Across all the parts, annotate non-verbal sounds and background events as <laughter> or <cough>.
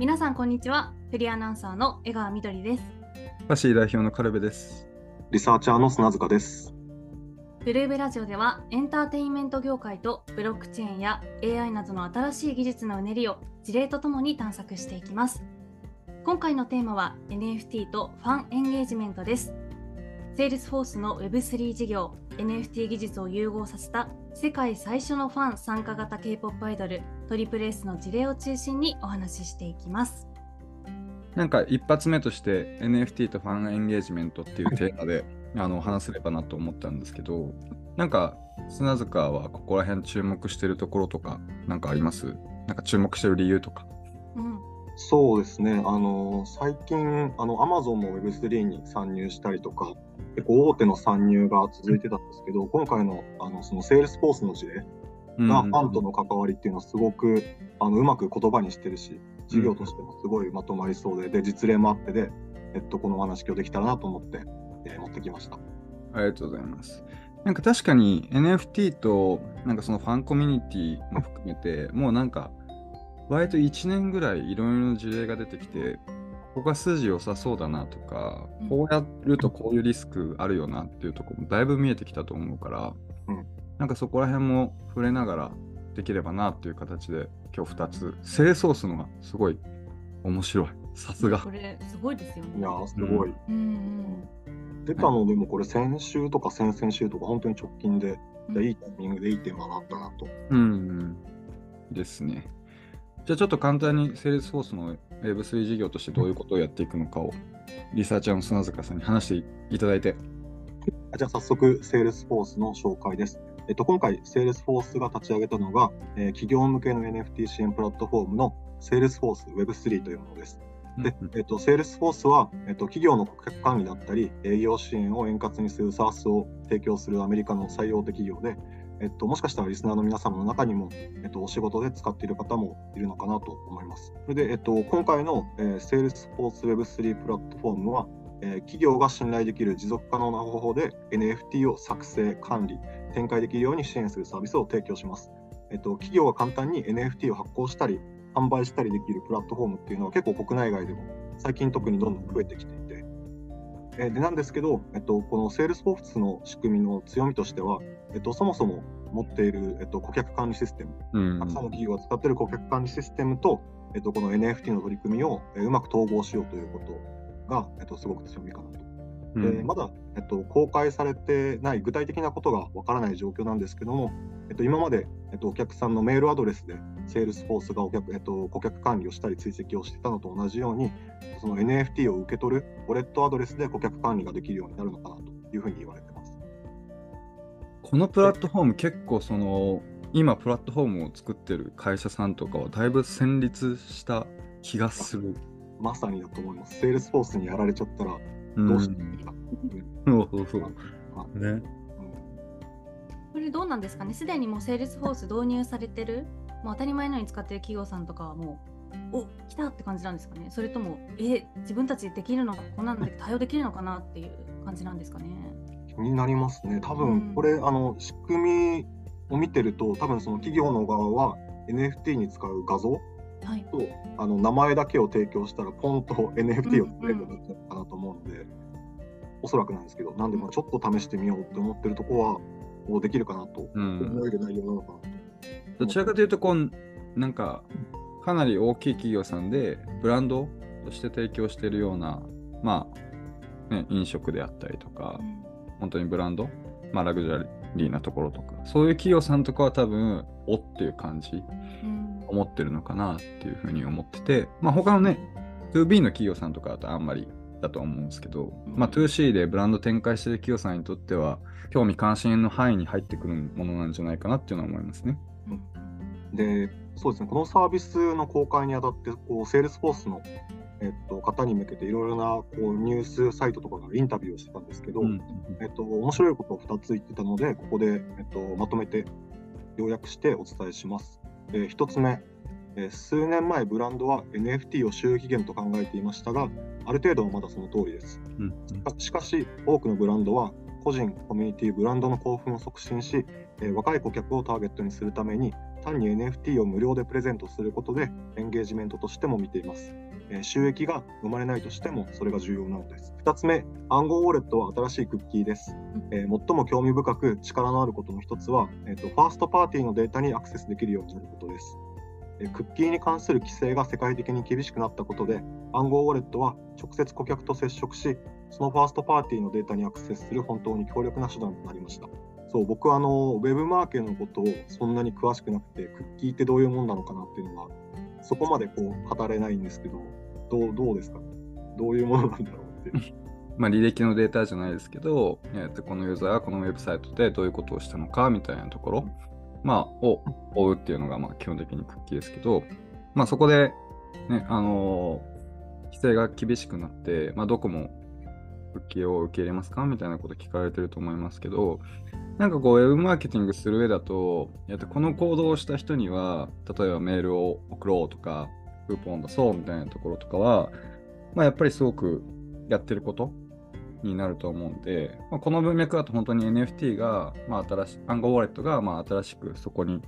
皆さんこんにちは。フリーアナウンサーの江川みどりです。パシー代表のカルベです。リサーチャーの砂塚です。ブルーベラジオではエンターテインメント業界とブロックチェーンや AI などの新しい技術のうねりを事例とともに探索していきます。今回のテーマは NFT とファンエンゲージメントですセールスフォースの Web3 事業 NFT 技術を融合させた世界最初のファン参加型 K-POP アイドルtripleS の事例を中心にお話ししていきます。なんか一発目として NFT とファンエンゲージメントっていうテーマで <laughs> あの話せればなと思ったんですけどなんか砂塚はここら辺注目してるところとかなんかあります？なんか注目してる理由とか、うん、そうですねあの最近あの Amazon も Web3 に参入したりとか結構大手の参入が続いてたんですけど、今回のあのそのセールスフォースの事例がファンとの関わりっていうのはすごくあのうまく言葉にしてるし、事業としてもすごいまとまりそうで、で実例もあってで、えっと、このお話今日できたらなと思って、えー、持ってきました。ありがとうございます。なんか確かに NFT となんかそのファンコミュニティも含めて、もうなんか割と1年ぐらいいろいろな事例が出てきて、ここが筋良さそうだなとか、うん、こうやるとこういうリスクあるよなっていうところもだいぶ見えてきたと思うから、うん、なんかそこら辺も触れながらできればなっていう形で今日2つ清掃すのがすごい面白い。さすが。これすごいですよね。いやすごい、うん、出たのでもこれ先週とか先々週とか本当に直近で、うん、いいタイミングでいいテーマがあったなと。うん、うん、ですねじゃあちょっと簡単にセールスフォースの Web3 事業としてどういうことをやっていくのかをリサーチャーの砂塚さんに話していただいて。じゃあ早速、セールスフォースの紹介です。えっと、今回、セールスフォースが立ち上げたのが、えー、企業向けの NFT 支援プラットフォームのセールスフォース Web3 というものです。で、えっと、セールスフォースは、えっと、企業の顧客管理だったり、営業支援を円滑にする SaaS を提供するアメリカの最大手企業で、えっと、もしかしたらリスナーの皆様の中にも、えっと、お仕事で使っている方もいるのかなと思います。それで、えっと、今回の、えー、Salesforce Web3 プラットフォームは、えー、企業が信頼できる持続可能な方法で NFT を作成、管理、展開できるように支援するサービスを提供します。えっと、企業が簡単に NFT を発行したり、販売したりできるプラットフォームっていうのは結構国内外でも最近特にどんどん増えてきていて、えー、でなんですけど、えっと、この Salesforce の仕組みの強みとしては、えっと、そもそも持っている、えっと、顧客管理システム、うん、たくさんの企業が使っている顧客管理システムと、えっと、この NFT の取り組みを、えー、うまく統合しようということが、えっと、すごく強みかなと。うん、まだ、えっと、公開されてない具体的なことがわからない状況なんですけども、えっと、今まで、えっと、お客さんのメールアドレスで、セールスフォースがお客、えっと、顧客管理をしたり追跡をしていたのと同じように、その NFT を受け取るウォレットアドレスで顧客管理ができるようになるのかなというふうに言われてます。このプラットフォーム結構その今プラットフォームを作ってる会社さんとかはだいぶ戦慄した気がする。まさにだと思います。セールスフォースにやられちゃったらどうしていいか。そうそうね。これどうなんですかね？すでにもうセールスフォース導入されてる？もう当たり前のように使ってる企業さんとかはもうお来たって感じなんですかね？それともえ自分たちできるのかこんなんで対応できるのかなっていう感じなんですかね？気になりますね。多分これ、うん、あの仕組みを見てると多分その企業の側は NFT に使う画像はい、とあの名前だけを提供したらポンと NFT を作れるようになっちゃうかなと思うので、うんうん、おそらくなんですけどなんでまあちょっと試してみようって思ってるとこはこうできるかなと思える内容なのかなと、うん、どちらかというとこうなんかかなり大きい企業さんでブランドとして提供しているようなまあ、ね、飲食であったりとか、うん本当にブランド、まあ、ラグジュアリーなところとか、そういう企業さんとかは多分、おっていう感じ、うん、思ってるのかなっていうふうに思ってて、まあ、他のね、 toB の企業さんとかだとあんまりだと思うんですけど、まあ、 toC でブランド展開してる企業さんにとっては、興味関心の範囲に入ってくるものなんじゃないかなっていうのは思いますね。で、そうですね、このサービスの公開にあたって、こう、セールスフォースのえっと、方に向けていろいろなこうニュースサイトとかがインタビューをしてたんですけど、うん、えっと、面白いことを2つ言ってたので、ここで、えっと、まとめて要約してお伝えします。えー、1つ目、えー、数年前、ブランドは NFT を収益源と考えていましたが、ある程度はまだその通りです。うん、しかし、多くのブランドは個人、コミュニティ、ブランドの興奮を促進し、えー、若い顧客をターゲットにするために単に NFT を無料でプレゼントすることでエンゲージメントとしても見ています。え収益が生まれないとしてもそれが重要なのです。2つ目、暗号ウォレットは新しいクッキーです。えー、最も興味深く力のあることの一つは、えーと、ファーストパーティーのデータにアクセスできるようになることです。えー、クッキーに関する規制が世界的に厳しくなったことで、暗号ウォレットは直接顧客と接触し、そのファーストパーティーのデータにアクセスする本当に強力な手段となりました。そう僕はあのウェブマーケのことをそんなに詳しくなくて、クッキーってどういうもんなのかなっていうのは、そこまでこう語れないんですけど、どうどうですか？どういうものなんだろうっていう。<laughs> まあ履歴のデータじゃないですけど、えー、とこのユーザーがこのウェブサイトでどういうことをしたのかみたいなところ、まあ、を追うっていうのがまあ基本的にクッキーですけど、まあ、そこで、ね、あのー、規制が厳しくなって、まあ、どこもクッキーを受け入れますか？みたいなこと聞かれてると思いますけど、なんかこう、ウェブマーケティングする上だと、えとこの行動をした人には、例えばメールを送ろうとか、クーポン出そうみたいなところとかは、まあ、やっぱりすごくやってることになると思うんで、まあ、この文脈だと本当に NFT が、まあ、新し暗号ウォレットがまあ新しくそこに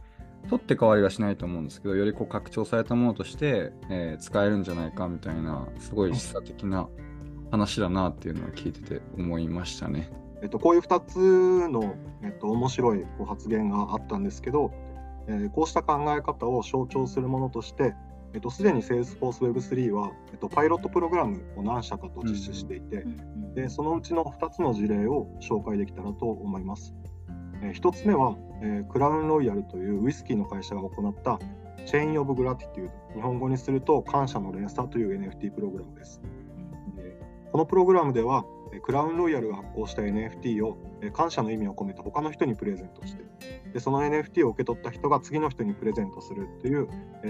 取って代わりはしないと思うんですけど、よりこう拡張されたものとして、えー、使えるんじゃないかみたいな、すごい示唆的な話だなっていうのを聞いてて思いましたね。えっと、こういう2つの、えっと、面白いこう発言があったんですけど、えー、こうした考え方を象徴するものとして、えっと、すでに Salesforce Web3 は、えっと、パイロットプログラムを何社かと実施していて、うん、でそのうちの2つの事例を紹介できたらと思います。えー、1つ目は、えー、クラウンロイヤルというウイスキーの会社が行ったチェーン・オブ・グラティテュード、日本語にすると感謝の連鎖という NFT プログラムです。このプログラムでは、クラウンロイヤルが発行した NFT を感謝の意味を込めて他の人にプレゼントしてでその NFT を受け取った人が次の人にプレゼントするという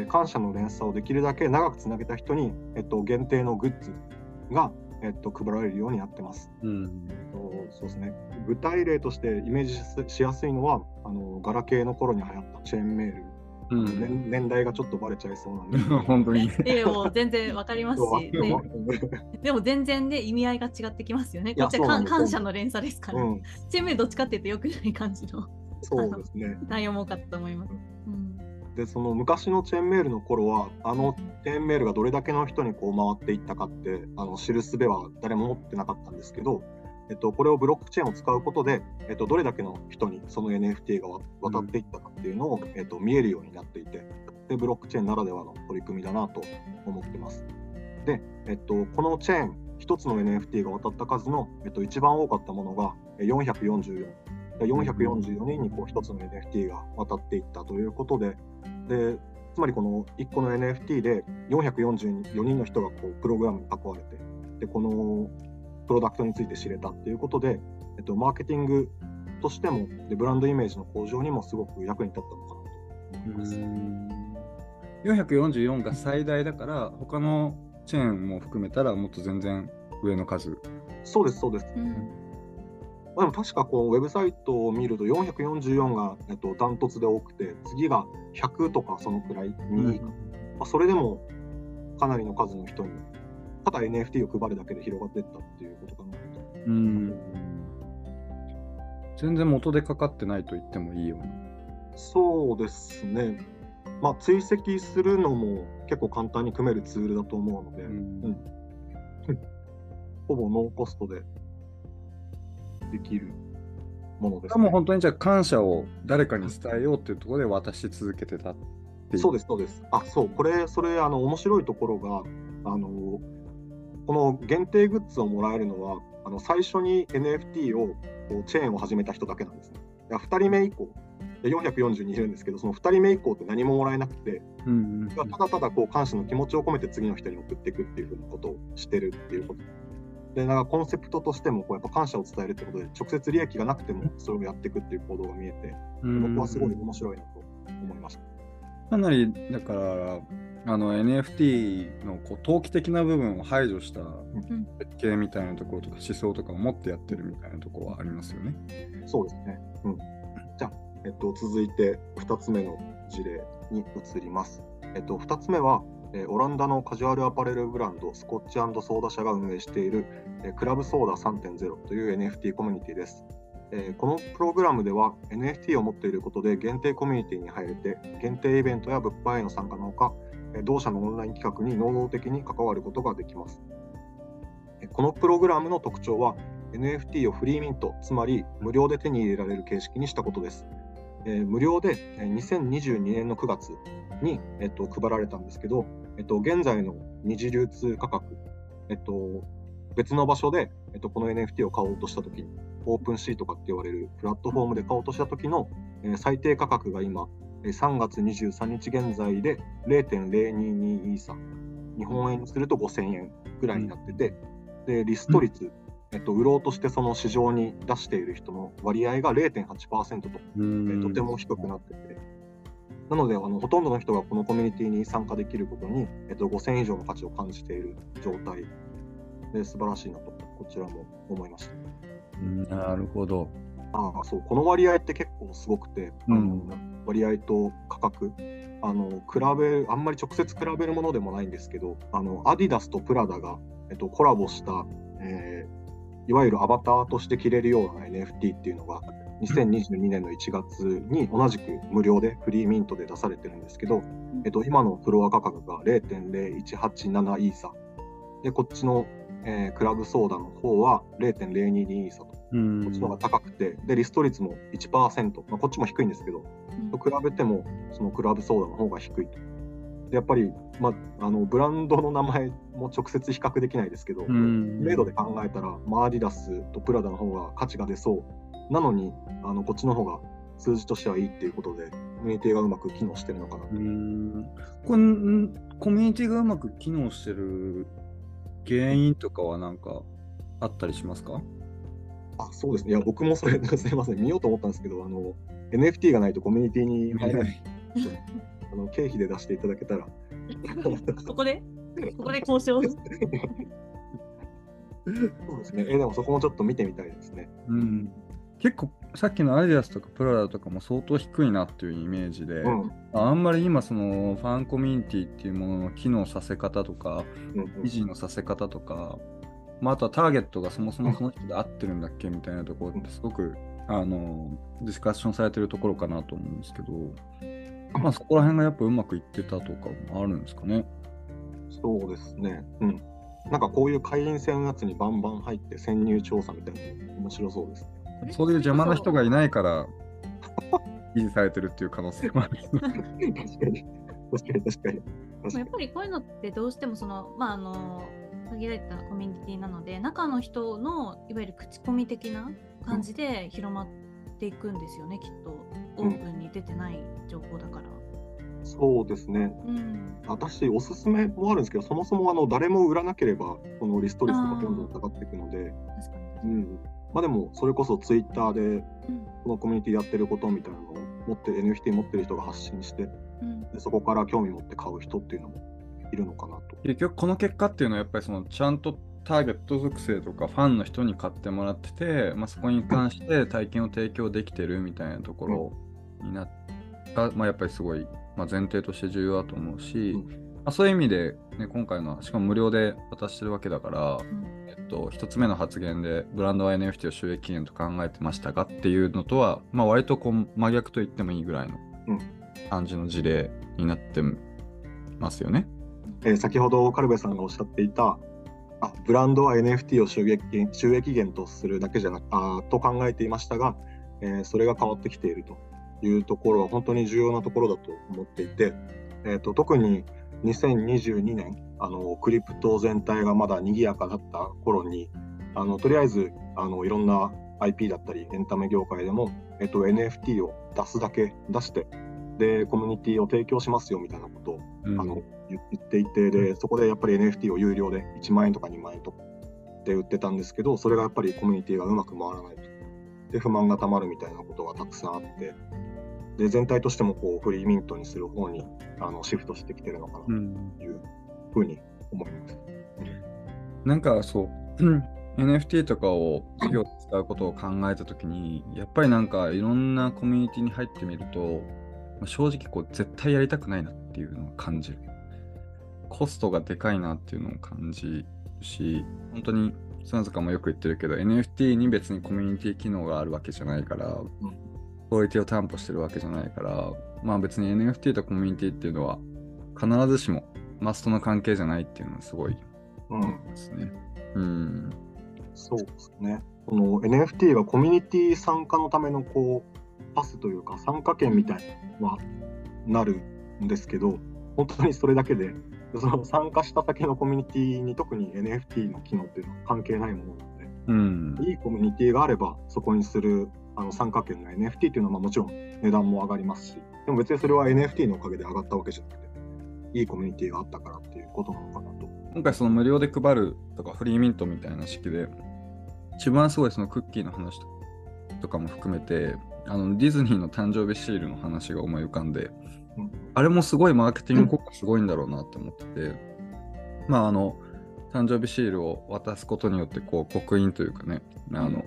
感謝の連鎖をできるだけ長くつなげた人に、えっと、限定のグッズが、えっと、配られるようになってます。うん、そうですね具体例としてイメージしやすいのはあのガラケーの頃に流行ったチェーンメールうん、年年代がちょっとバレちゃいそうなんで。<laughs> 本当に。でも全然わかりますし、ね、でも全然ね意味合いが違ってきますよね。こっちは感謝の連鎖ですから、ね、うん、チームどっちかっていうとよくない感じの。そうですね。内容も多かったと思います。うんでその昔のチェーンメールの頃はあのチェーンメールがどれだけの人にこう回っていったかってあの知るすべは誰も持ってなかったんですけどえっと、これをブロックチェーンを使うことで、えっと、どれだけの人にその NFT が渡っていったかっていうのを、うん、えっと、見えるようになっていてで、ブロックチェーンならではの取り組みだなと思ってます。で、えっと、このチェーン、1つの NFT が渡った数の、えっと、一番多かったものが444。444人にこう1つの NFT が渡っていったということで、でつまりこの1個の NFT で444人の人がこうプログラムに囲われて、でこのプロダクトについて知れたっていうことで、えっと、マーケティングとしてもでブランドイメージの向上にもすごく役に立ったのかなと思います。444が最大だから他のチェーンも含めたらもっと全然上の数。そうですそうです、うん、でも確かこうウェブサイトを見ると444が、えっと、ダントツで多くて次が100とかそのくらいに、うん、まあ、それでもかなりの数の人にただ NFT を配るだけで広がっていったっていうことかなと。うん。全然元でかかってないと言ってもいいよね。そうですね。まあ、追跡するのも結構簡単に組めるツールだと思うので、うん、<laughs> ほぼノーコストでできるものです、ね。も本当にじゃあ感謝を誰かに伝えようっていうところで渡し続けてたそうです、そうです。あ、そう、これ、それ、あの、面白いところが、あの、この限定グッズをもらえるのは、あの最初に NFT をチェーンを始めた人だけなんですね。2人目以降、442いるんですけど、その2人目以降って何ももらえなくて、うんうん、ただただこう感謝の気持ちを込めて次の人に送っていくっていうふうなことをしてるっていうこと。で、なんかコンセプトとしてもこうやっぱ感謝を伝えるってことで、直接利益がなくてもそれをやっていくっていう行動が見えて、僕はすごい面白いなと思いました。かなりだからあの NFT のこう投機的な部分を排除した設計みたいなところとか思想とかを持ってやってるみたいなところはありますよね。そうですね。うん、じゃあ、えっと、続いて2つ目の事例に移ります。えっと、2つ目は、えオランダのカジュアルアパレルブランドスコッチソーダ社が運営している、えクラブソーダ3.0という NFT コミュニティです。えー、このプログラムでは NFT を持っていることで限定コミュニティに入れて限定イベントや物販への参加のほか同社のオンライン企画に能動的に関わることができます。このプログラムの特徴は NFT をフリーミントつまり無料で手に入れられる形式にしたことです、えー、無料で2022年の9月に、えっと、配られたんですけど、えっと、現在の二次流通価格、えっと、別の場所で、えっと、この NFT を買おうとしたとき、オープンシーとかって言われるプラットフォームで買おうとした時の、えー、最低価格が今、3月23日現在で0.022イーサ、日本円にすると5000円ぐらいになってて、でリスト率、えっと、売ろうとしてその市場に出している人の割合が0.8%と、えー、とても低くなってて、なのであの、ほとんどの人がこのコミュニティに参加できることに、えっと、5000以上の価値を感じている状態。で素晴らしいなと、こちらも思いました。なるほど。ああそうこの割合って結構すごくて、うん、割合と価格。あの比べあんまり直接比べるものでもないんですけどあのアディダスとプラダが、えっと、コラボした、えー、いわゆるアバターとして着れるような NFT っていうのが2022年の1月に同じく無料でフリーミントで出されてるんですけど、えっと、今のフロア価格が0.0187イーサ。でこっちのえー、クラブソーダの方は0.022イーサと、こっちの方が高くて、で、リスト率も1%、まあ、こっちも低いんですけど、と比べても、そのクラブソーダの方が低いと。でやっぱり、まあ、あのブランドの名前も直接比較できないですけど、明度で考えたら、マーディダスとプラダの方が価値が出そう。なのに、あのこっちの方が数字としてはいいっていうことで、コミュニティがうまく機能してるのかなと。これコミュニティがうまく機能してる原因とかは何かあったりしますか？あそうですね。いや、僕もそれ、すみません、見ようと思ったんですけど、あの、NFT がないとコミュニティに入れない。あの経費で出していただけたら。<laughs> ここで？ここで交渉？そうですね。えでもそこもちょっと見てみたいですね。うん。結構さっきのアディダスとかプラダとかも相当低いなっていうイメージで、うん、あんまり今そのファンコミュニティっていうものの機能させ方とか、維持のさせ方とか、まあ、あとはターゲットがそもそもその人で合ってるんだっけみたいなところってすごくあのディスカッションされてるところかなと思うんですけど、まあ、そこら辺がやっぱうまくいってたとかもあるんですかね？そうですね。うん。なんかこういう会員制のやつにバンバン入って潜入調査みたいなの面白そうですね。そういう邪魔な人がいないから <laughs> 維持されてるっていう可能性もある。確かに。確かに確かに。やっぱりこういうのってどうしてもその、まああの、限られたコミュニティなので、中の人のいわゆる口コミ的な感じで広まっていくんですよね、うん、きっと。オープンに出てない情報だから。うん、そうですね、うん、私、おすすめもあるんですけど、そもそもあの誰も売らなければ、このリスト率がどんどん下がっていくので、確かに、うん、まあ、でもそれこそツイッターでこのコミュニティやってることみたいなのを持って NFT 持ってる人が発信して、うん、でそこから興味持って買う人っていうのもいるのかなと。結局この結果っていうのはやっぱりそのちゃんとターゲット属性とかファンの人に買ってもらってて、まあ、そこに関して体験を提供できてるみたいなところになった、まあ、やっぱりすごい、まあ、前提として重要だと思うし、うん、まあ、そういう意味で、ね、今回のはしかも無料で渡してるわけだから、うん。と、1つ目の発言で、ブランドは NFT を収益期限と考えてましたかっていうのとは、まあ、割とこう真逆と言ってもいいぐらいの感じの事例になってますよね。うん、えー、先ほどカルベさんがおっしゃっていた、あブランドは NFT を収益収益源とするだけじゃなくあと考えていましたが、えー、それが変わってきているというところは本当に重要なところだと思っていて、えーと特に2022年あのクリプト全体がまだ賑やかだった頃にあのとりあえずあのいろんな IP だったりエンタメ業界でも、えっと、NFT を出すだけ出してでコミュニティを提供しますよみたいなことを、うん、あの言っていてでそこでやっぱり NFT を有料で1万円とか2万円とかで売ってたんですけどそれがやっぱりコミュニティがうまく回らないと。で不満がたまるみたいなことがたくさんあって。で全体としてもこうフリーミントにする方にあのシフトしてきてるのかな。というふうに思います。うん、なんかそう <clears throat> NFT とかを事業で使うことを考えたときにやっぱりなんかいろんなコミュニティに入ってみると正直こう絶対やりたくないなっていうのを感じる。コストがでかいなっていうのを感じるし本当に砂塚もよく言ってるけど、NFT に別にコミュニティ機能があるわけじゃないから、クオリティを担保してるわけじゃないから、まあ別に NFT とコミュニティっていうのは必ずしもマストの関係じゃないっていうのはすごい思いますね。うん。うん、そうですね。この NFT がコミュニティ参加のためのこうパスというか参加権みたいはなるんですけど、本当にそれだけで、<laughs> その参加した先のコミュニティに特に NFT の機能っていうのは関係ないものなので、うん、いいコミュニティがあればそこにするあの参加権の NFT っていうのはまあもちろん値段も上がりますし、でも別にそれは NFT のおかげで上がったわけじゃなくて、いいコミュニティがあったからっていうことなのかなと。今回その無料で配るとかフリーミントみたいな式で、一番すごいそのクッキーの話とかも含めて、あのディズニーの誕生日シールの話が思い浮かんで、うん、あれもすごいマーケティング効果すごいんだろうなって思ってて、まああの、誕生日シールを渡すことによって、こう、刻印というかね、あの、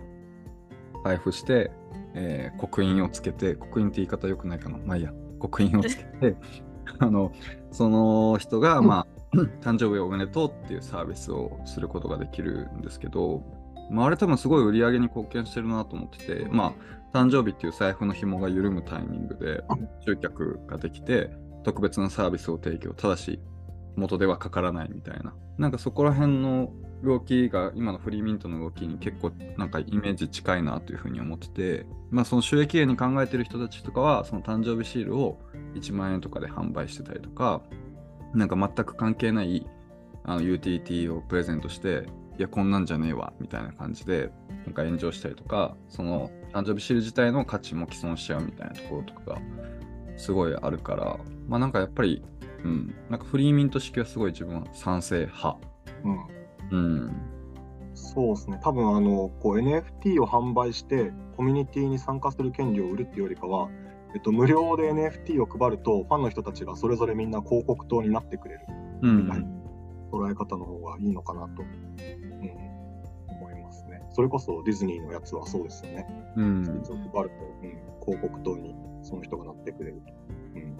配布して、えー、刻印をつけて、刻印って言い方よくないかな。まあいいや、刻印をつけて、<laughs> あの、その人が、まあ、<clears throat> 誕生日おめでとうっていうサービスをすることができるんですけど、まあ、あれ多分すごい売り上げに貢献してるなと思ってて、まあ、誕生日っていう財布の紐が緩むタイミングで集客ができて、特別なサービスを提供、ただし元ではかからないみたいな。なんかそこら辺の動きが今のフリーミントの動きに結構なんかイメージ近いなというふうに思ってて、まあその収益源に考えてる人たちとかはその誕生日シールを1万円とかで販売してたりとか、なんか全く関係ないあのユーティリティをプレゼントして、いやこんなんじゃねえわみたいな感じでなんか炎上したりとか、その誕生日シール自体の価値も毀損しちゃうみたいなところとかがすごいあるから、まあなんかやっぱり、うん、なんかフリーミント式はすごい自分は賛成派。うん。うん、そうですね、多分あのこう NFT を販売してコミュニティに参加する権利を売るっていうよりかは、えっと、無料で NFT を配るとファンの人たちがそれぞれみんな広告塔になってくれる。みたいな捉え方の方がいいのかなと。それこそディズニーのやつはそうですよね。うん、配ると、うん、広告塔にその人がなってくれると。うん。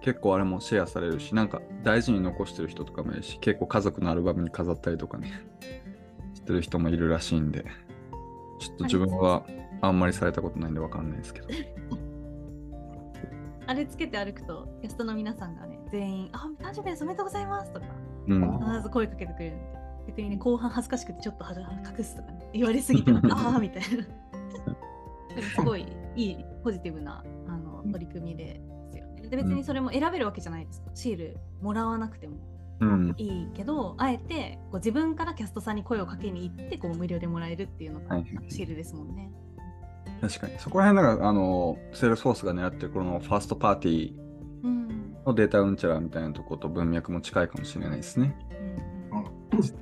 結構あれもシェアされるし、なんか大事に残してる人とかもいるし、結構家族のアルバムに飾ったりとかね、してる人もいるらしいんで、ちょっと自分はあんまりされたことないんでわかんないですけど。<laughs> あれつけて歩くと、キャストの皆さんがね、全員、あ、誕生日ですおめでとうございますとか、うん、必ず声かけてくれるんで、逆にね、後半恥ずかしくてちょっと隠すとかね、言われすぎて、<laughs> ああみたいな。<laughs> すごいいいポジティブなあの取り組みでで別にそれも選べるわけじゃないですか、シールもらわなくてもいいけど、うん、あえてこう自分からキャストさんに声をかけに行ってこう無料でもらえるっていうのがシールですもんね。確かにそこら辺だからあのセールスフォースが狙ってるこのファーストパーティーのデータうんちゃらみたいなところと文脈も近いかもしれないですね。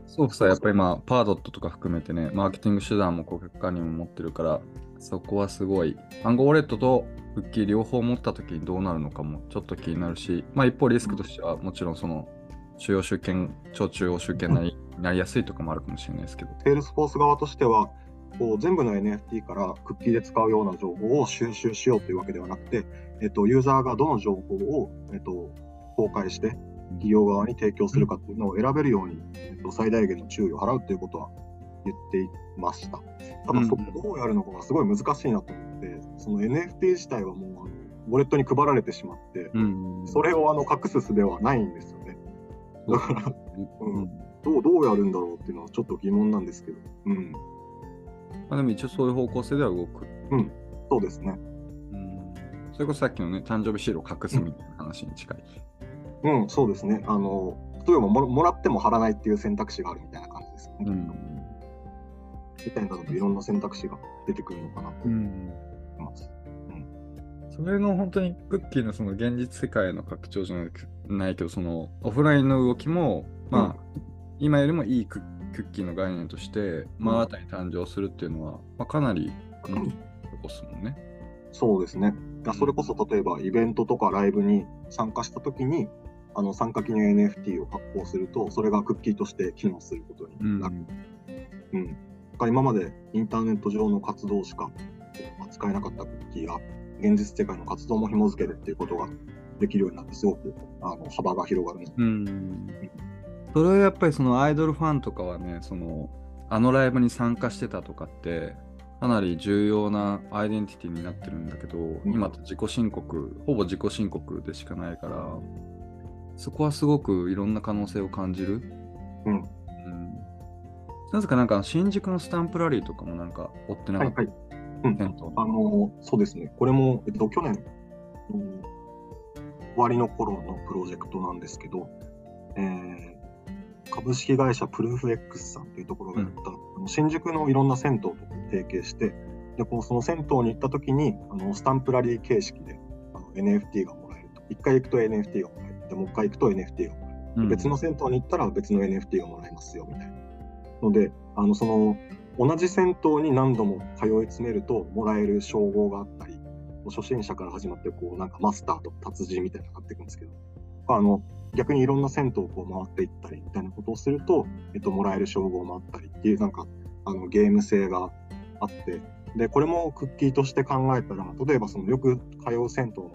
そうさやっぱりまあ Pardot とか含めてねマーケティング手段も顧客管理も持ってるからそこはすごい暗号ウォレットと復帰両方持った時にどうなるのかもちょっと気になるし、まあ、一方リスクとしてはもちろんその主要集権、超中央集権なりなりやすいとかもあるかもしれないですけど。セールスフォース側としてはこう全部の NFT からクッキーで使うような情報を収集しようというわけではなくて、えっと、ユーザーがどの情報を、えっと、公開して企業側に提供するかっていうのを選べるように、えっと、最大限の注意を払うということは言っていました。ただそこをどうやるのかがすごい難しいなと思って、その NFT 自体はもうウォレットに配られてしまって、それをあの隠す術はないんですよね。だから、うん、どうどうやるんだろうっていうのはちょっと疑問なんですけど。うん。まあ、でも一応そういう方向性では動く。うん、そうですね。うん。それこそさっきのね、誕生日シールを隠すみたいな話に近い。うん、うん、そうですね。あの、例えばももらっても貼らないっていう選択肢があるみたいな感じですね。うんみたいなのといろんな選択肢が出てくるのかなと思います。それの本当にクッキーのその現実世界の拡張じゃないけど、そのオフラインの動きも、まあ、うん、今よりもいいクッキーの概念として、まあ、新たに誕生するっていうのは、まあ、かなり、うん、残すもんね。そうですね。それこそ例えばイベントとかライブに参加したときに、あの参加記念 NFT を発行すると、それがクッキーとして機能することになる。うん、うん。今までインターネット上の活動しか扱えなかったクッキーが現実世界の活動も紐付けるっていうことができるようになってすごくあの幅が広がるうん。それはやっぱりそのアイドルファンとかはねそのあのライブに参加してたとかってかなり重要なアイデンティティになってるんだけど、今って自己申告ほぼ自己申告でしかないからそこはすごくいろんな可能性を感じる。うん。うん、なぜかなんか新宿のスタンプラリーとかもなんか追ってなかった？はいはい。うん。あの、そうですね。これも、えっと、去年の終わりの頃のプロジェクトなんですけど、えー株式会社プルーフ X さんというところがやった、あの新宿のいろんな銭湯と提携して、でこうその銭湯に行った時にあのスタンプラリー形式であの NFT がもらえると。一回行くと NFT がもらえる。でもう一回行くと NFT がもらえる。うん別の銭湯に行ったら別の NFT がもらえますよみたいな。ので、あのその同じ銭湯に何度も通い詰めるともらえる称号があったり、初心者から始まってこうなんかマスターとか達人みたいなのがなっていくんですけど、あの逆にいろんな銭湯をこう回っていったりみたいなことをすると、えっと、もらえる称号もあったりっていうなんかあのゲーム性があって、でこれもクッキーとして考えたら、例えばそのよく通う銭湯の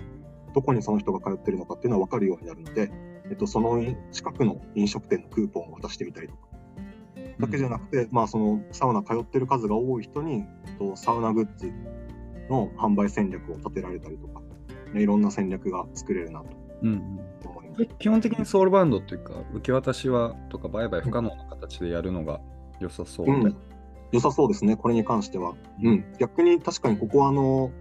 どこにその人が通ってるのかっていうのは分かるようになるので、えっと、その近くの飲食店のクーポンを渡してみたりとか、だけじゃなくて、まあ、そのサウナ通ってる数が多い人に、えっとサウナグッズの販売戦略を立てられたりとか、ねいろんな戦略が作れるなとうんうん。思います。で基本的にソウルバンドっていうか受け渡しはとか売買不可能な形でやるのが良さそうで、うん。良さそうですね、これに関しては。うん、逆に確かにここはあの、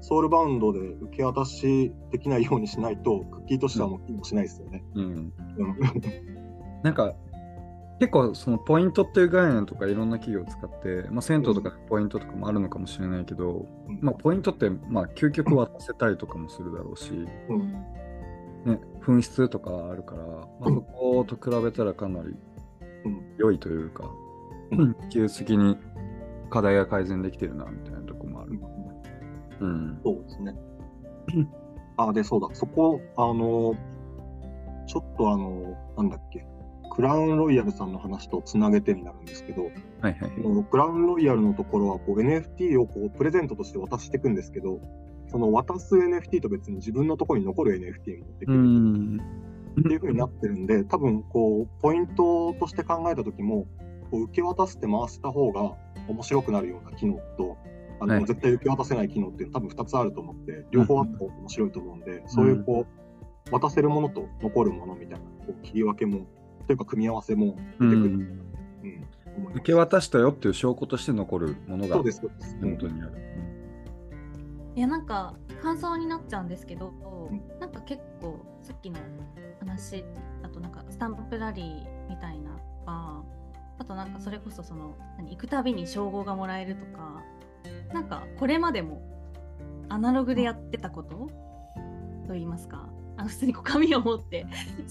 ソウルバウンドで受け渡しできないようにしないと、クッキーとしてはもう機能しないですよね。うん、うんなんか結構そのポイントっていう概念とかいろんな企業を使って、まあ、銭湯とかでポイントとかもあるのかもしれないけど、うん。まあ、ポイントってまあ究極渡せたりとかもするだろうし、うん。ね、紛失とかあるから、まあ、うんそこと比べたらかなりうん。良いというか、うん。急的に課題が改善できてるなみたいな。うん。そうですね。<clears throat> あ、で、そうだ、そこ、あの、ちょっとあの、なんだっけ、クラウンロイヤルさんの話とつなげてになるんですけど、はいはいクラウンロイヤルのところはこう NFT をこうプレゼントとして渡していくんですけど、その渡す NFT と別に自分のところに残る NFT に持ってくうるん。っていう風になってるんで、多分こうポイントとして考えた時も、こう受け渡して回した方が面白くなるような機能と、あのはい絶対受け渡せない機能っていうの多分2つあると思って、両方あった方が面白いと思うんで、そういうこう渡せるものと残るものみたいなこう切り分けも、というか組み合わせもう出てくる。ん、うん思います受け渡したよっていう証拠として残るものがそうです、そうです。本当にある。いやなんか感想になっちゃうんですけど、うんなんか結構さっきの話あとなんかスタンプラリーみたいなとかあとなんかそれこそその何行くたびに称号がもらえるとかなんかこれまでもアナログでやってたことと言いますかあの普通にこう紙を持って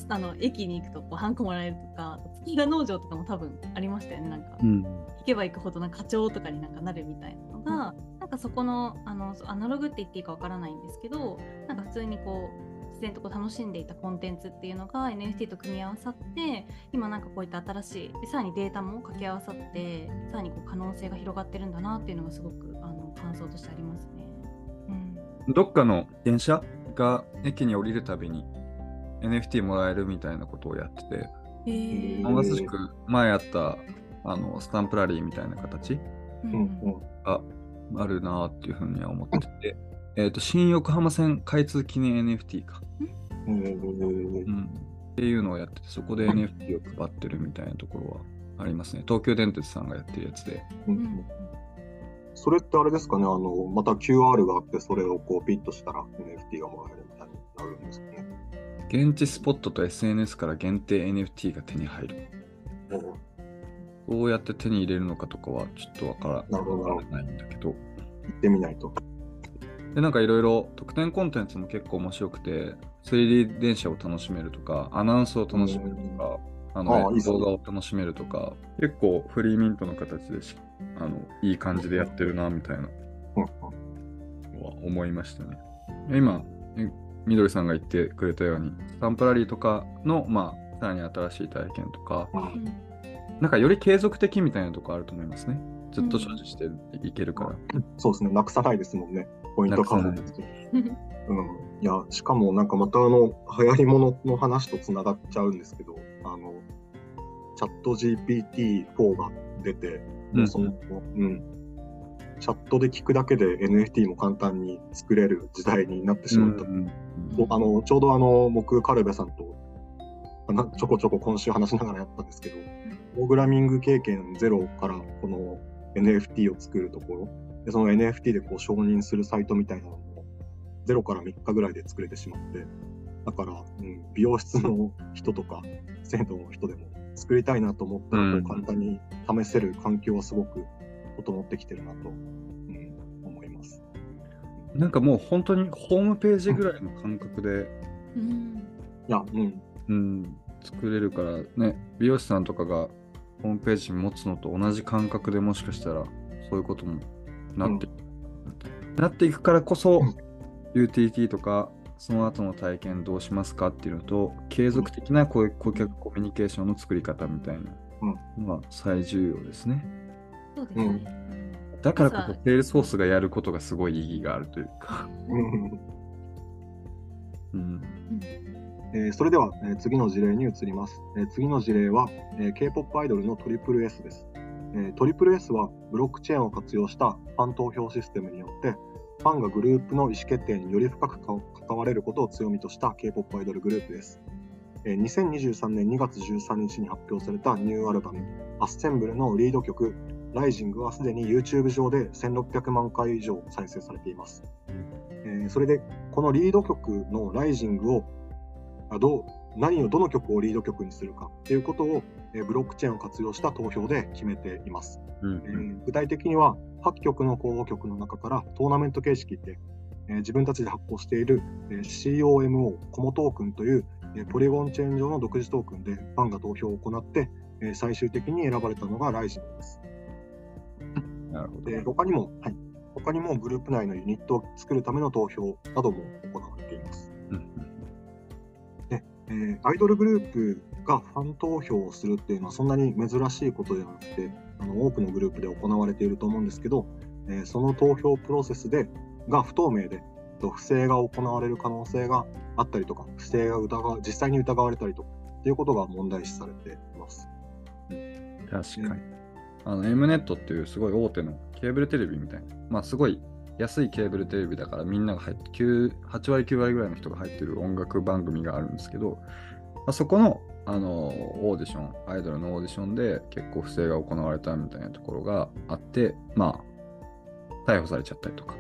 あの駅に行くとこうハンコもらえるとか月が農場とかも多分ありましたよねなんか。うん。行けば行くほどなんか課長とかになんかなるみたいなのが、なんかそこのあのアナログって言っていいかわからないんですけどなんか普通にこう自然とこう楽しんでいたコンテンツっていうのが NFT と組み合わさって今なんかこういった新しいでさらにデータも掛け合わさってさらにこう可能性が広がってるんだなっていうのがすごくあの感想としてありますね。うん。どっかの電車が駅に降りるたびに NFT もらえるみたいなことをやってて、へー。うんまさしく前あったあのスタンプラリーみたいな形うん。があるなっていうふうには思ってて、えっと新横浜線開通記念 NFT か、うん。うん、っていうのをやっててそこで NFT を配ってるみたいなところはありますね。東京電鉄さんがやってるやつで。ううん。んそれってあれですかね、あのまた QR があって、それをこうピッとしたら NFT がもらえるみたいになるんですかね？現地スポットと SNS から限定 NFT が手に入る。どうやって手に入れるのかとかはちょっとわからなるほど。わからないんだけど。行ってみないと。でなんかいろいろ特典コンテンツも結構面白くて 3D 電車を楽しめるとかアナウンスを楽しめるとかあの動画を楽しめるとか結構フリーミントの形でしあのいい感じでやってるなみたいな。うんのは思いましたね。今えみどりさんが言ってくれたようにスタンプラリーとかのまあさらに新しい体験とかうん。うんなんかより継続的みたいなとこあると思いますね。ずっと所持していけるから、そうですね、なくさないですもんね、ポイントカードですけど。うん、いや、しかもなんかまたあの、流行り物の話とつながっちゃうんですけど、あの、チャット GPT-4 が出て、もうその、うん、チャットで聞くだけで NFT も簡単に作れる時代になってしまった。うん、あのちょうどあの僕、カルベさんとちょこちょこ今週話しながらやったんですけど、プログラミング経験ゼロからこの NFT を作るところ、でその NFT でこう承認するサイトみたいなのも、ゼロから3日ぐらいで作れてしまって、だから、うん、美容室の人とか、銭湯の人でも作りたいなと思ったら、こう簡単に試せる環境はすごく整ってきてるなと、うん、思います。なんかもう本当にホームページぐらいの感覚で、うん、いや、うん。うん、作れるからね、美容師さんとかがホームページ持つのと同じ感覚でもしかしたらそういうこともなっていく、うん、なっていくからこそ、ユーティリティとかその後の体験どうしますかっていうのと、継続的な顧客コミュニケーションの作り方みたいなのが最重要ですね。そうですね。だからこそ、セールスフォースがやることがすごい意義があるというか。うんえー、それでは、えー、次の事例に移ります。えー、次の事例は、えー、K-POP アイドルのトリプル S です。えー、トリプル S はブロックチェーンを活用したファン投票システムによってファンがグループの意思決定により深く関われることを強みとした K-POP アイドルグループです。2023年2月13日に発表されたニューアルバム、アッセンブルのリード曲、ライジングはすでに YouTube 上で1600万回以上再生されています。それで、このリード曲のライジングをどう何をどの曲をリード曲にするかということを、ブロックチェーンを活用した投票で決めています。うんえー、具体的には8曲の候補曲の中からトーナメント形式で、えー、自分たちで発行している、えー、COMO コモトークンという、えポリゴンチェーン上の独自トークンでファンが投票を行って、え最終的に選ばれたのがライジンです。なるほどで他にも、はい、他にもグループ内のユニットを作るための投票なども行われています。でえー、アイドルグループがファン投票をするっていうのはそんなに珍しいことではなくて、あの多くのグループで行われていると思うんですけど、えー、その投票プロセスでが不透明で、不正が行われる可能性があったりとか、不正が疑実際に疑われたりとかっていうことが問題視されています。確かに。あの M ネットっていうすごい大手のケーブルテレビみたいな、まあすごい安いケーブルテレビだからみんなが入って8割9割ぐらいの人が入ってる音楽番組があるんですけど、まあ、そこのあのオーディション、アイドルのオーディションで結構不正が行われたみたいなところがあって、まあ、逮捕されちゃったりとか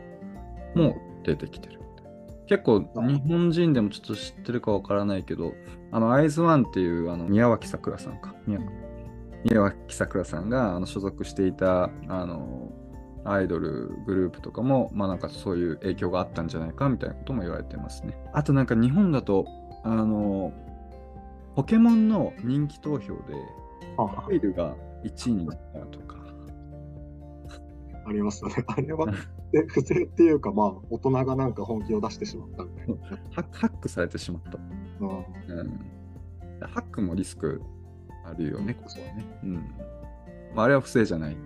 も出てきてる。結構日本人でもちょっと知ってるかわからないけど、あの、アイズワンっていうあの宮脇さくらさんか。宮宮脇さくらさんがあの所属していたあのアイドルグループとかも、まあなんかそういう影響があったんじゃないかみたいなことも言われてますね。あとなんか日本だと、あの、ポケモンの人気投票で、ファイルが1位になったとか。ありますね。あれはで不正っていうか、まあ、大人がなんか本気を出してしまったみたいな。ハックされてしまった。うん、ハックもリスクあるよね、ここはね。うんまあ、あれは不正じゃない。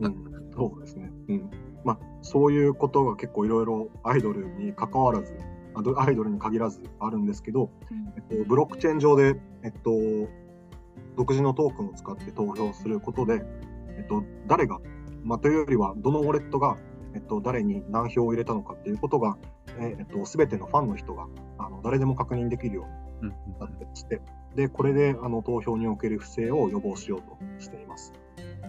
うん、そうですね。うんまあ、そういうことが結構いろいろアイドルに関わらずアイドルに限らずあるんですけど、えっと、ブロックチェーン上で、えっと、独自のトークンを使って投票することで、えっと、誰が、まあ、というよりはどのウォレットが、えっと、誰に何票を入れたのかっていうことが、えっと、全てのファンの人があの誰でも確認できるようになってまして、でこれであの投票における不正を予防しようとしています。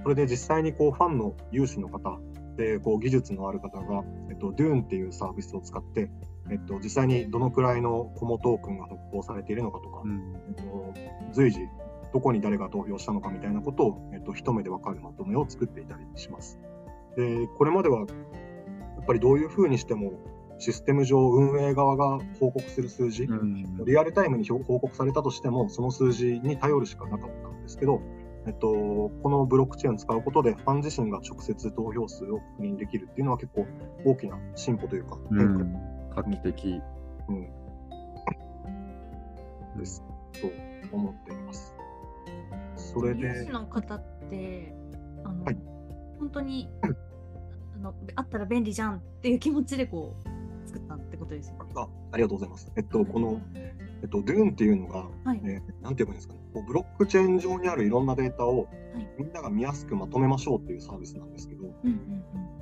それで実際にこうファンの有志の方でこう技術のある方が、えっと、Dune っていうサービスを使ってえっと、実際にどのくらいのコモトークンが発行されているのかとか、うん、えっと、随時どこに誰が投票したのかみたいなことを、えっと、一目で分かるまとめを作っていたりします。でこれまではやっぱりどういうふうにしてもシステム上運営側が報告する数字、うん、リアルタイムに報告されたとしてもその数字に頼るしかなかったんですけど、えっと、このブロックチェーンを使うことでファン自身が直接投票数を確認できるっていうのは結構大きな進歩というか変化画期的。うん。です。と思っています。それで。の方って、あの、はい、本当にあのあったら便利じゃんっていう気持ちでこう作ったってことですよね。あありがとうございます。えっと、このえっと、Dune っていうのが、はい、えー、なんて言えばいいんですかね、こうブロックチェーン上にあるいろんなデータを、みんなが見やすくまとめましょうっていうサービスなんですけど、うんうんうん、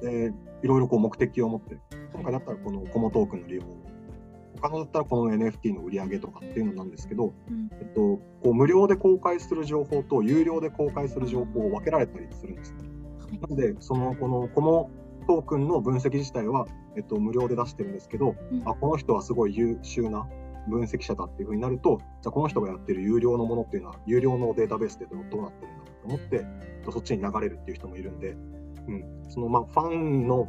でいろいろこう目的を持って、今回だったらこのコモトークンの利用他のだったらこの NFT の売り上げとかっていうのなんですけど、うん、えっと、こう無料で公開する情報と有料で公開する情報を分けられたりするんです。ね。なので、そのこのコモトークンの分析自体は、えっと、無料で出してるんですけど、うん、あこの人はすごい優秀な分析者だっていうふうになると、じゃあこの人がやってる有料のものっていうのは、有料のデータベースでどうなってるんだと思って、そっちに流れるっていう人もいるんで、うん、そのまあファンの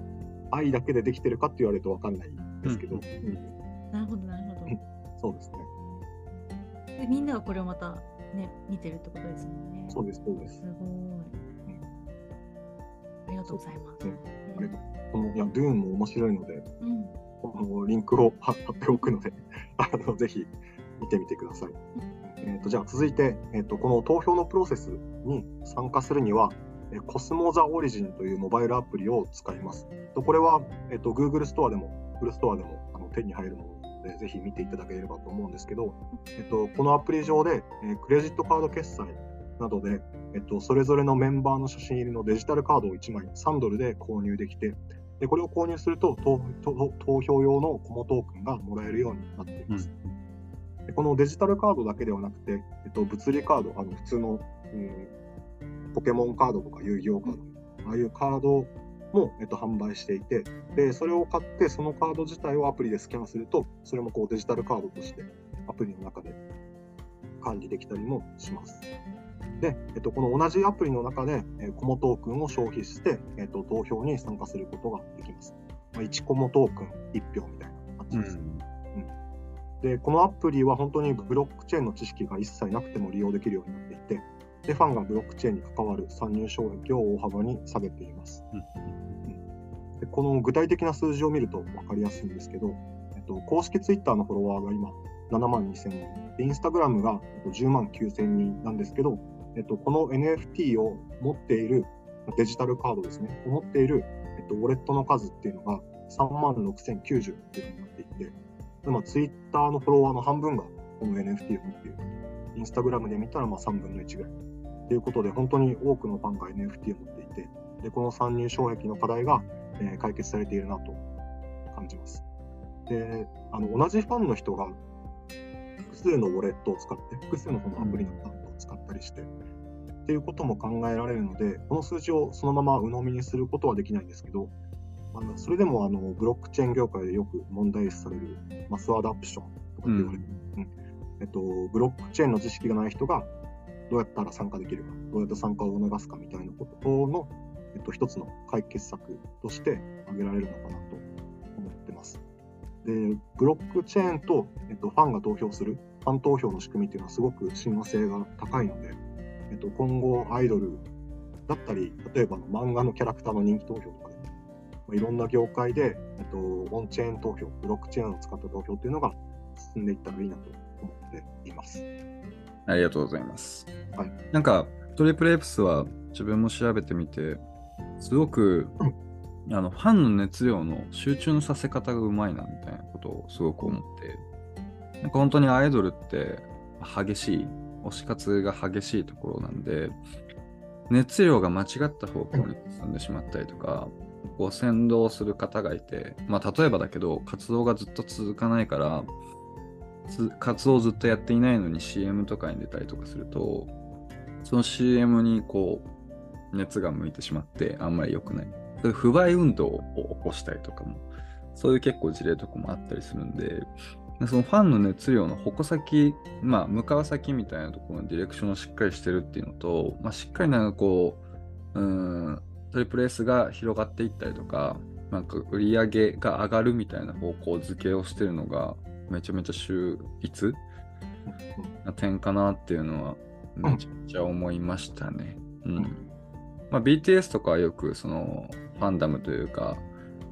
愛だけでできてるかって言われると分かんないんですけど、うん、うんなるほど、なるほど。そうですね。で、みんながこれをまたね、見てるってことですもんね。そうです、そうです。すごい。ありがとうございます。ありがとう。この、いや、ドゥーンも面白いので、うん、このリンクを貼っておくので、<laughs> あの、ぜひ見てみてください。えっ、と、じゃあ続いて、えっ、ー、と、この投票のプロセスに参加するには、えコスモザオリジンというモバイルアプリを使います。とこれは、えっ、と、Google ストアでも、Google ストアでもあの手に入るもので、ぜひ見ていただければと思うんですけど、えっと、このアプリ上で、えクレジットカード決済などで、えっと、それぞれのメンバーの写真入りのデジタルカードを1枚3ドルで購入できて、でこれを購入すると投投票用のコモトークンがもらえるようになっています。うん、でこのデジタルカードだけではなくて、えっと、物理カード、あの普通の、うん、ポケモンカードとか遊戯王カード、ああいうカードも、えっと、販売していてでそれを買ってそのカード自体をアプリでスキャンするとそれもこうデジタルカードとしてアプリの中で管理できたりもします。で、えっと、この同じアプリの中で、えー、コモトークンを消費して、えっと、投票に参加することができます。まあ、1コモトークン1票みたいな感じです。うん、うん、で、このアプリは本当にブロックチェーンの知識が一切なくても利用できるようになっていて、で、ファンがブロックチェーンに関わる参入障壁を大幅に下げています。うんでこの具体的な数字を見ると分かりやすいんですけど、えっと、公式ツイッターのフォロワーが今7万2000人、でインスタグラムが10万9000人なんですけど、えっと、この NFT を持っているデジタルカードですね、を持っている、えっと、ウォレットの数っていうのが3万6090っていうになっていて、でまあ、ツイッターのフォロワーの半分がこの NFT を持っている。インスタグラムで見たらまあ3分の1ぐらい。ということで、本当に多くのファンが NFT を持っていて、でこの参入障壁の課題がえー、解決されているなと感じます。で、あの同じファンの人が複数のウォレットを使って、複数のこのアプリのアカウントを使ったりして、っていうことも考えられるので、この数字をそのまま鵜呑みにすることはできないんですけど、あのそれでもあのブロックチェーン業界でよく問題視されるマスアダプションとかって言われる、うん、うん、えっと、ブロックチェーンの知識がない人がどうやったら参加できるか、どうやって参加を促すかみたいなことのえっと、一つの解決策として挙げられるのかなと思ってます。で、ブロックチェーンと、えっと、ファンが投票する、ファン投票の仕組みっていうのはすごく親和性が高いので、えっと、今後アイドルだったり、例えば漫画のキャラクターの人気投票とかで、まあ、いろんな業界で、えっと、オンチェーン投票、ブロックチェーンを使った投票っていうのが進んでいったらいいなと思っています。ありがとうございます。はい、なんか、トリプルエプスは自分も調べてみて、すごく、あのファンの熱量の集中のさせ方がうまいなみたいなことをすごく思って、なんか本当にアイドルって激しい、推し活が激しいところなんで、熱量が間違った方向に進んでしまったりとか、こう先導する方がいて、まあ例えばだけど、活動がずっと続かないから、活動をずっとやっていないのに CM とかに出たりとかすると、その CM にこう熱が向いてしまってあんまり良くない。不買運動を起こしたりとかも、そういう結構事例とかもあったりするんで、そのファンの熱量の矛先、まあ、向かう先みたいなところのディレクションをしっかりしてるっていうのと、まあ、しっかりなんかこう、うん、トリプル S が広がっていったりとか、なんか売り上げが上がるみたいな方向づけをしてるのが、めちゃめちゃ秀逸な点かなっていうのは、めちゃめちゃ思いましたね。うんまあ、BTS とかはよくそのファンダムというか、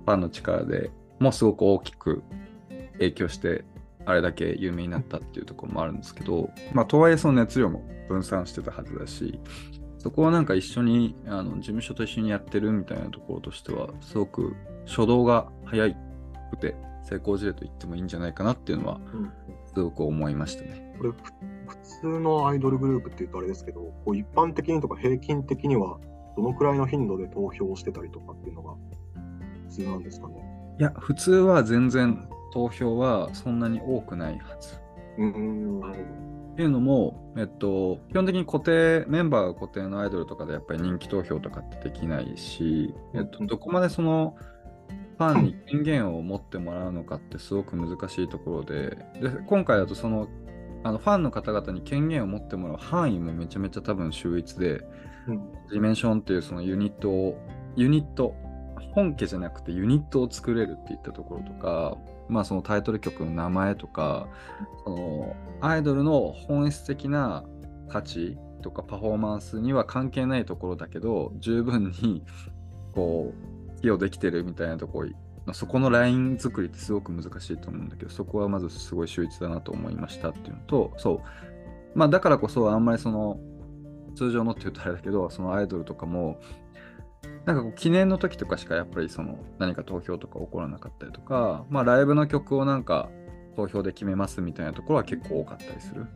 ファンの力でもうすごく大きく影響して、あれだけ有名になったっていうところもあるんですけど、まあ、とはいえその熱量も分散してたはずだし、そこはなんか一緒にあの事務所と一緒にやってるみたいなところとしては、すごく初動が早くて成功事例と言ってもいいんじゃないかなっていうのは、すすごく思いましたね。これ普通のアイドルグループっていうとあれですけど、こう一般的にとか平均的にはどのくらいの頻度で投票してたりとかっていうのが普通なんですかね？いや、普通は全然投票はそんなに多くないはず。うん、っていうのも、えっと、基本的に固定、メンバーが固定のアイドルとかでやっぱり人気投票とかってできないし、えっと、どこまでそのファンに権限を持ってもらうのかってすごく難しいところで、で今回だとそのあのファンの方々に権限を持ってもらう範囲もめちゃめちゃ多分秀逸で、うん。ディメンションっていうそのユニットを、ユニット、本家じゃなくてユニットを作れるっていったところとか、まあそのタイトル曲の名前とか、そのアイドルの本質的な価値とかパフォーマンスには関係ないところだけど、十分にこう、寄与できてるみたいなとこ、そこのライン作りってすごく難しいと思うんだけど、そこはまずすごい秀逸だなと思いましたっていうのと、そう、まあだからこそあんまりその、通常のって言うとあれだけど、そのアイドルとかも、なんかこう記念の時とかしかやっぱりその何か投票とか起こらなかったりとか、まあライブの曲をなんか投票で決めますみたいなところは結構多かったりする。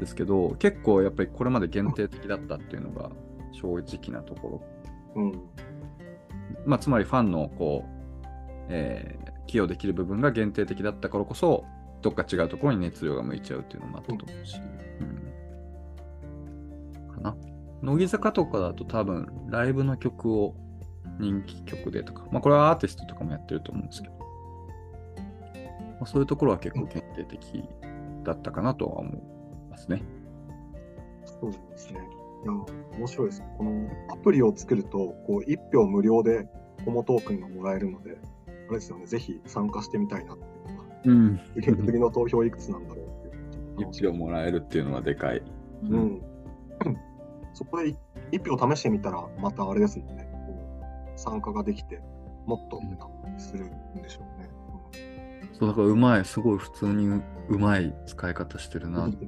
ですけど、結構やっぱりこれまで限定的だったっていうのが正直なところ。うん、まあつまりファンのこう、えー寄与できる部分が限定的だったからこそ、どっか違うところに熱量が向いちゃうっていうのもあったと思うし。うん、かな。乃木坂とかだと多分ライブの曲を人気曲でとか、まあこれはアーティストとかもやってると思うんですけど、まあ、そういうところは結構限定的だったかなとは思いますね。そうですね。いや、面白いですね。このアプリを作ると、こう、1票無料でホモトークンがもらえるので、あれですよね、ぜひ参加してみたいなっていうのが、うん。次次の投票いくつなんだろうっていう一票もらえるっていうのはでかい。う。ん。そこで1票試してみたら、またあれですもんね、参加ができて、もっとするんでしょうね。そうだからうまい、すごい普通にううまい使い方してるうなんって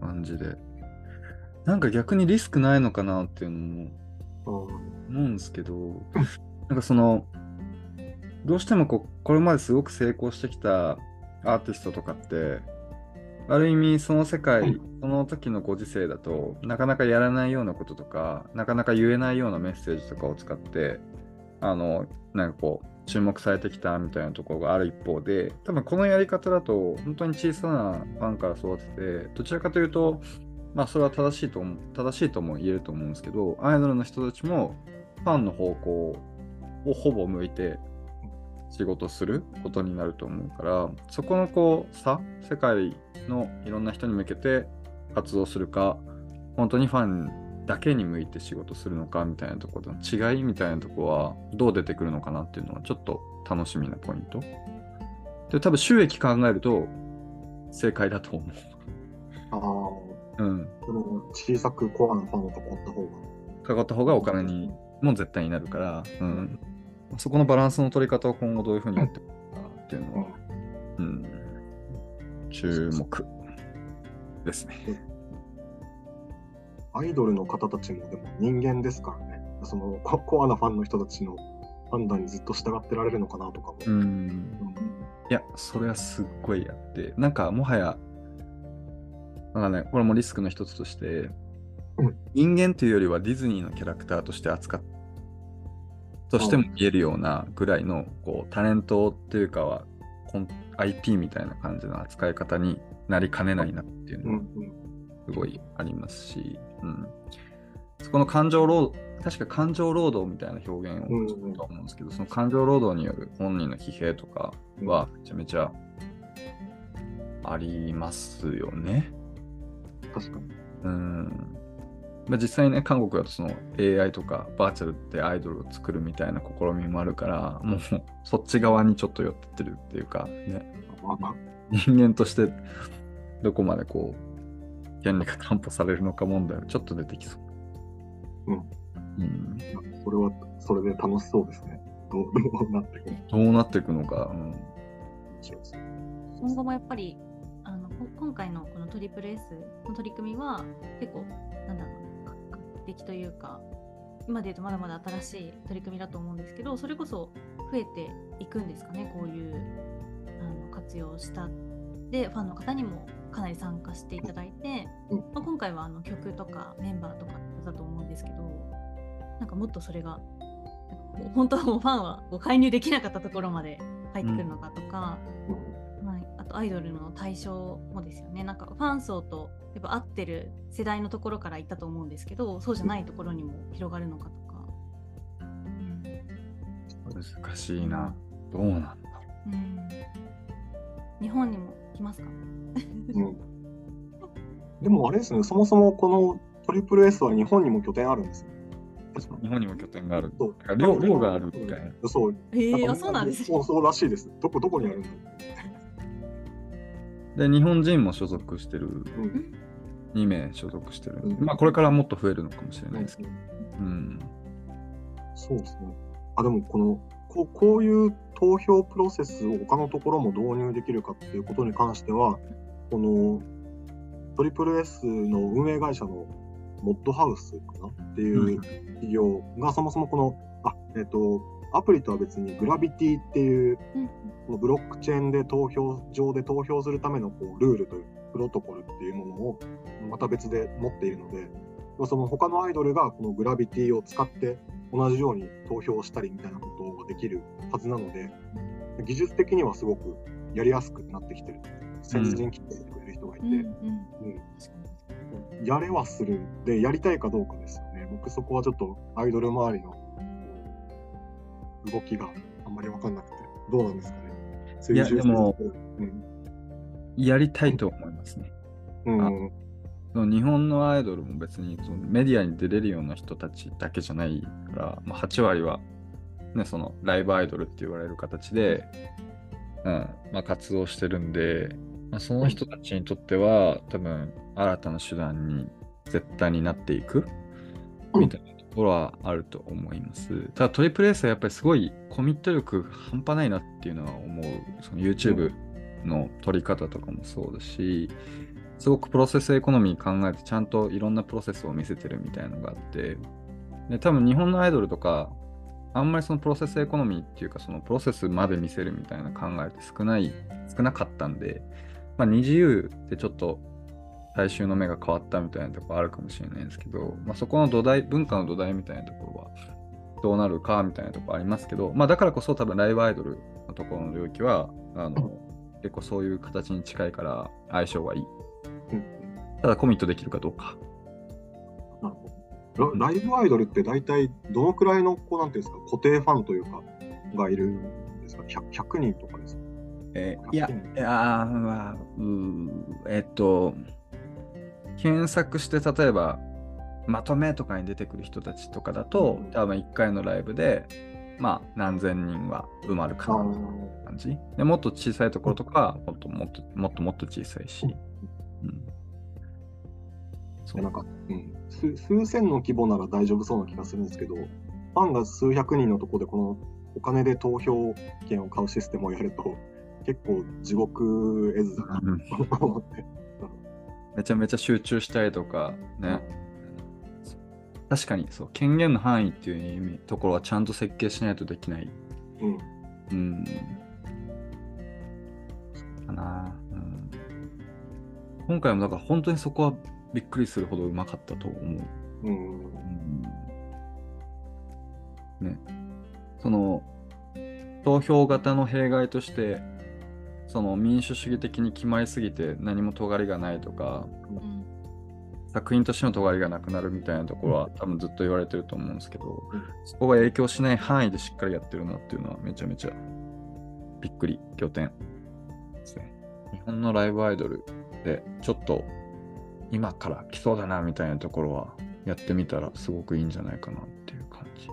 感じで。なんか逆にリスクないのかなっていうのもう。ん思うんですけど、なんかその、どうしてもこうこれまですごく成功してきたアーティストとかって、ある意味その世界、その時のご時世だとなかなかやらないようなこととか、なかなか言えないようなメッセージとかを使って、あの、なんかこう、注目されてきたみたいなところがある一方で、多分このやり方だと、本当に小さなファンから育てて、どちらかというと、まあそれは正しいと思う、正しいとも言えると思うんですけど、アイドルの人たちもファンの方向をほぼ向いて仕事することになると思うから、そこのこう差、世界のいろんな人に向けて活動するか、本当にファンだけに向いて仕事するのかみたいなところの違いみたいなとこはどう出てくるのかなっていうのはちょっと楽しみなポイント。で、多分収益考えると正解だと思うああ、う。うん。その小さくコアなファンを囲った方が。かかった方がお金にも絶対になるから、うん、そこのバランスの取り方を今後どういうふうにやっていくかっていうのは、うん、注目ですね。アイドルの方たちもでも人間ですからね。そのココアなファンの人たちの判断にずっと従ってられるのかなとかも。うん、うんいや、それはすっごいあって、なんかもはや、なんかね、これもリスクの一つとして、うん。人間というよりはディズニーのキャラクターとして扱っとしても見えるようなぐらいのこうタレントっていうかは IP みたいな感じの扱い方になりかねないなっていうのはすごいありますし、うん、そこの感情労確か感情労働みたいな表現をしたと思うんですけど、その感情労働による本人の疲弊とかはめちゃめちゃありますよね。確かに。うんまあ、実際ね、韓国だとその AI とかバーチャルでアイドルを作るみたいな試みもあるから、もうそっち側にちょっと寄ってってるっていうか、ね、人間としてどこまでこう、権利が担保されるのか問題はちょっと出てきそう。うん。うん、それはそれで楽しそうですね。どうどうなっていくのかどうなっていくのか。うん。今後もやっぱり今回のこのトリプル S の取り組みは結構なんだろうな画期的というか今で言うとまだまだ新しい取り組みだと思うんですけどそれこそ増えていくんですかねこういうあの活用したでファンの方にもかなり参加していただいて、うん。まあ、今回はあの曲とかメンバーとかだと思うんですけどなんかもっとそれが本当はもうファンはこう介入できなかったところまで入ってくるのかとか、とアイドルの対象もですよねなんかファン層とやっぱ合ってる世代のところから行ったと思うんですけどそうじゃないところにも広がるのかとか。うん難しいな。どうなんだうん日本にも来ますか？<laughs> うんでもあれですね、そもそもこのトリプル S は日本にも拠点あるんです日本にも拠点がある。量量があるみたいな。そう。ええかあそうなんですねそうそうらしいです。どこどこにあるんだで、日本人も所属してる、うん2名所属してる。うんまあ、これからもっと増えるのかもしれないですけど。うんうん。そうですね。あ、でもこの、こうこういう投票プロセスを他のところも導入できるかっていうことに関しては、このトリプル S の運営会社のモッドハウスかなっていう企業がそもそもこの、あ、えっ、と、アプリとは別にグラビティっていううんこのブロックチェーンで投票上で投票するためのこうルールというプロトコルっていうものをまた別で持っているので、まあその他のアイドルがこのグラビティを使って同じように投票したりみたいなことができるはずなので、技術的にはすごくやりやすくなってきてる。先人切ってくれる人がいて、うんうんうんやれはする。で、やりたいかどうかですよね。僕そこはちょっとアイドル周りのうん動きがあんまりわかんなくて、どうなんですかね。いやでもうん、やりたいと思いますね。うん、その日本のアイドルも別にそのメディアに出れるような人たちだけじゃないから、まあ、8割は、ね、そのライブアイドルって言われる形で、うん。まあ、活動してるんで、まあ、その人たちにとっては多分新たな手段に絶対になっていくみたいなところはあると思います。ただトリプル S はやっぱりすごいコミット力半端ないなっていうのは思う。その YouTube の撮り方とかもそうだし、すごくプロセスエコノミー考えてちゃんといろんなプロセスを見せてるみたいなのがあって、で多分日本のアイドルとか、あんまりそのプロセスエコノミーっていうか、そのプロセスまで見せるみたいな考えって少ない、少なかったんで、まあ、二自由でちょっと大衆の目が変わったみたいなところあるかもしれないですけど、まあ、そこの土台、文化の土台みたいなところはどうなるかみたいなところありますけど、まあ、だからこそ多分ライブアイドルのところの領域は、あの、結構そういう形に近いから相性がいい。うん。ただコミットできるかどうか。なるほど。ラライブアイドルって大体どのくらいのこうなんていうんですか固定ファンというかがいるんですか？100, 100人とかですか？えーいやいや、あうーえっと、検索して例えば、まとめとかに出てくる人たちとかだと、多分1回のライブで、まあ、何千人は埋まるかな感じ。でもっと小さいところとか、もっともっともっともっと小さいし。うん。そうでなんか、うん、数数千の規模なら大丈夫そうな気がするんですけど、ファンが数百人のところでこのお金で投票権を買うシステムをやると、結構地獄絵図だなうんと思って。めちゃめちゃ集中したりとかね。確かにそう権限の範囲っていう意味ところはちゃんと設計しないとできない。うんうん。かな、うん。今回もだから本当にそこはびっくりするほどうまかったと思う。うんうんね。その投票型の弊害としてその民主主義的に決まりすぎて何も尖りがないとかうん作品としての尖りがなくなるみたいなところは多分ずっと言われてると思うんですけど、うんそこが影響しない範囲でしっかりやってるなっていうのはめちゃめちゃびっくり、拠点ですね。日本のライブアイドルでちょっと今から来そうだなみたいなところはやってみたらすごくいいんじゃないかなっていう感じ。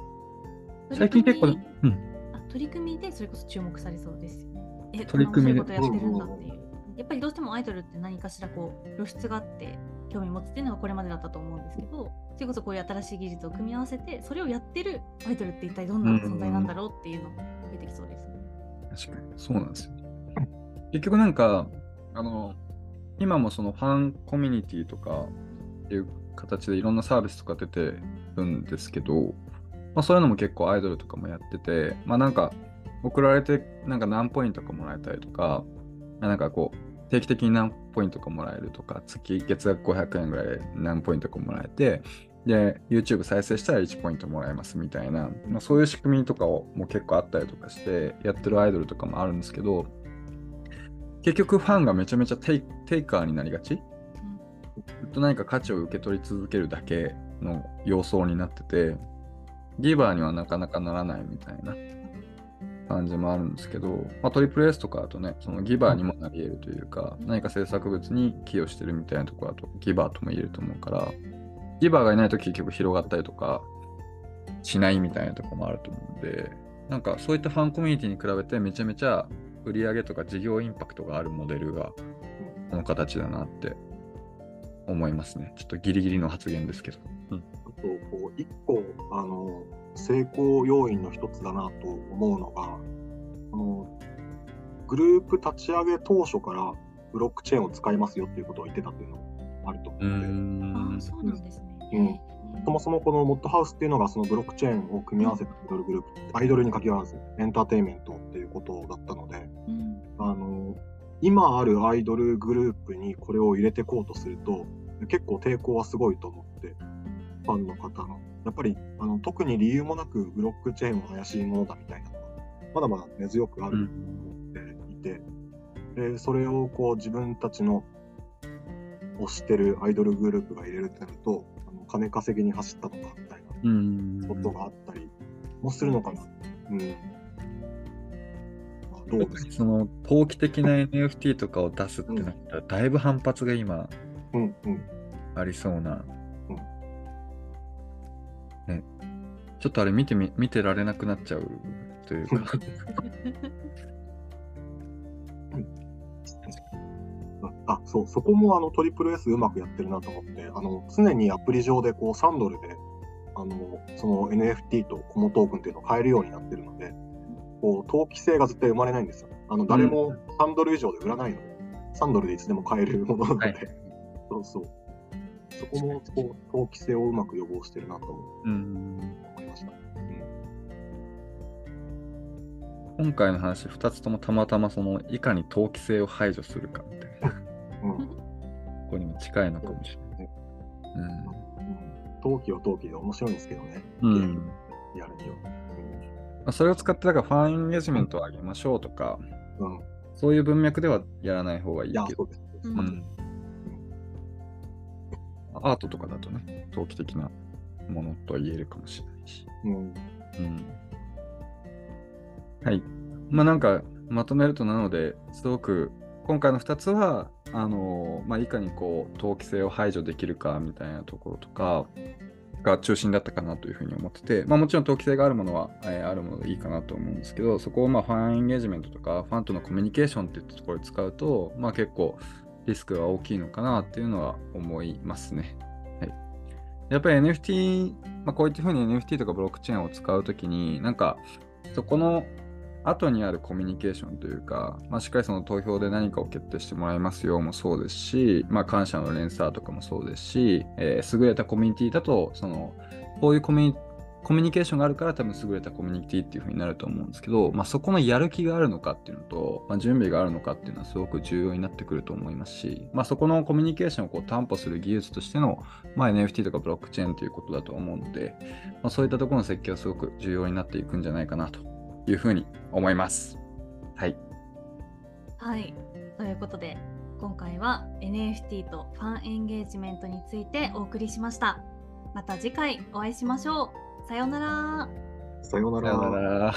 最近結構、取り組みうん、あ取り組みでそれこそ注目されそうですよね。え、取り組みでこんな面白いことやってるんだっていう。やっぱりどうしてもアイドルって何かしらこう露出があって興味持つっていうのがこれまでだったと思うんですけど、それこそこういう新しい技術を組み合わせて、それをやってるアイドルって一体どんな存在なんだろうっていうのも出てきそうですね。確かに、そうなんですよ。結局なんか、あの、今もそのファンコミュニティとかっていう形でいろんなサービスとか出てるんですけど、まあそういうのも結構アイドルとかもやってて、まあなんか送られてなんか何ポイントかもらえたりとか、まあなんかこう、定期的に何ポイントかもらえるとか、月月額500円ぐらいで何ポイントかもらえて、で、YouTube 再生したら1ポイントもらえますみたいな、まあ、そういう仕組みとかをもう結構あったりとかしてやってるアイドルとかもあるんですけど、結局ファンがめちゃめちゃテイテイカーになりがち、ずっと何か価値を受け取り続けるだけの様相になってて、ギバーにはなかなかならないみたいな感じもあるんですけど、まあ、トリプル S とかだとね、そのギバーにもなり得るというか、何か制作物に寄与してるみたいなところだとギバーとも言えると思うから、ギバーがいないと結局広がったりとかしないみたいなところもあると思うんで、なんかそういったファンコミュニティに比べてめちゃめちゃ売り上げとか事業インパクトがあるモデルがこの形だなって思いますね。ちょっとギリギリの発言ですけど。うん、あとこう一個あの成功要因の一つだなと思うのがあのグループ立ち上げ当初からブロックチェーンを使いますよっていうことを言ってたっていうのがあると思うので。あそうなんですね。うんそもそもこのモッドハウスっていうのがそのブロックチェーンを組み合わせたアイドルグループ、アイドルに限らずエンターテインメントっていうことだったので、うん、あの今あるアイドルグループにこれを入れていこうとすると結構抵抗はすごいと思ってファンの方のやっぱりあの特に理由もなくブロックチェーンは怪しいものだみたいなのがまだまだ根強くあると思っていて、うん、でそれをこう自分たちの推してるアイドルグループが入れるってなるとあの金稼ぎに走ったのかみたいなことがあったりもするのかな。うん。どうですその投機的な NFT とかを出すってなったら、だいぶ反発が今、ありそうな、うん、ね、ちょっとあれ見てみ見てられなくなっちゃうというか。<laughs> あそうそこもあのトリプル S うまくやってるなと思ってあの常にアプリ上でこう3ドルであのその NFT とコモトークンっていうのを買えるようになってるのでこう投機性が絶対生まれないんですよ。あの誰も3ドル以上で売らないので、3ドルでいつでも買えるものなので、はい、そうそう。そこもこう投機性をうまく予防してるなと思いました。今回の話、2つともたまたまそのいかに投機性を排除するかみたいな、うん、ここにも近いのかもしれない。うん、投機は投機で面白いんですけどね、うん、やるには。まあ、それを使って、だからファンエンゲージメントを上げましょうとか、うん、そういう文脈ではやらない方がいいけど。うん、アートとかだとね、投機的なものと言えるかもしれないし。うん。うん、はい。まあなんか、まとめるとなので、すごく今回の2つは、あのまあ、いかにこう投機性を排除できるかみたいなところとか、が中心だったかなというふうに思ってて、まあ、もちろん投機性があるものは、えー、あるものでいいかなと思うんですけど、そこをまあファンエンゲージメントとか、ファンとのコミュニケーションっていったところで使うと、まあ、結構リスクが大きいのかなっていうのは思いますね。はい、やっぱり NFT、まあ、こういったふうに NFT とかブロックチェーンを使うときに、なんかそこの後にあるコミュニケーションというか、まあ、しっかりその投票で何かを決定してもらいますよもそうですし、まあ、感謝の連鎖とかもそうですし、えー、優れたコミュニティだと、その、こういうコミュニティコミュニケーションがあるから多分優れたコミュニティっていう風になると思うんですけど、まあ、そこのやる気があるのかっていうのと、まあ、準備があるのかっていうのはすごく重要になってくると思いますし、まあ、そこのコミュニケーションをこう担保する技術としての、まあ、NFT とかブロックチェーンということだと思うので、まあ、そういったところの設計はすごく重要になっていくんじゃないかなというふうに思います。はい。はい。ということで、今回は NFT とファンエンゲージメントについてお送りしました。また次回お会いしましょう。さようなら。さようなら。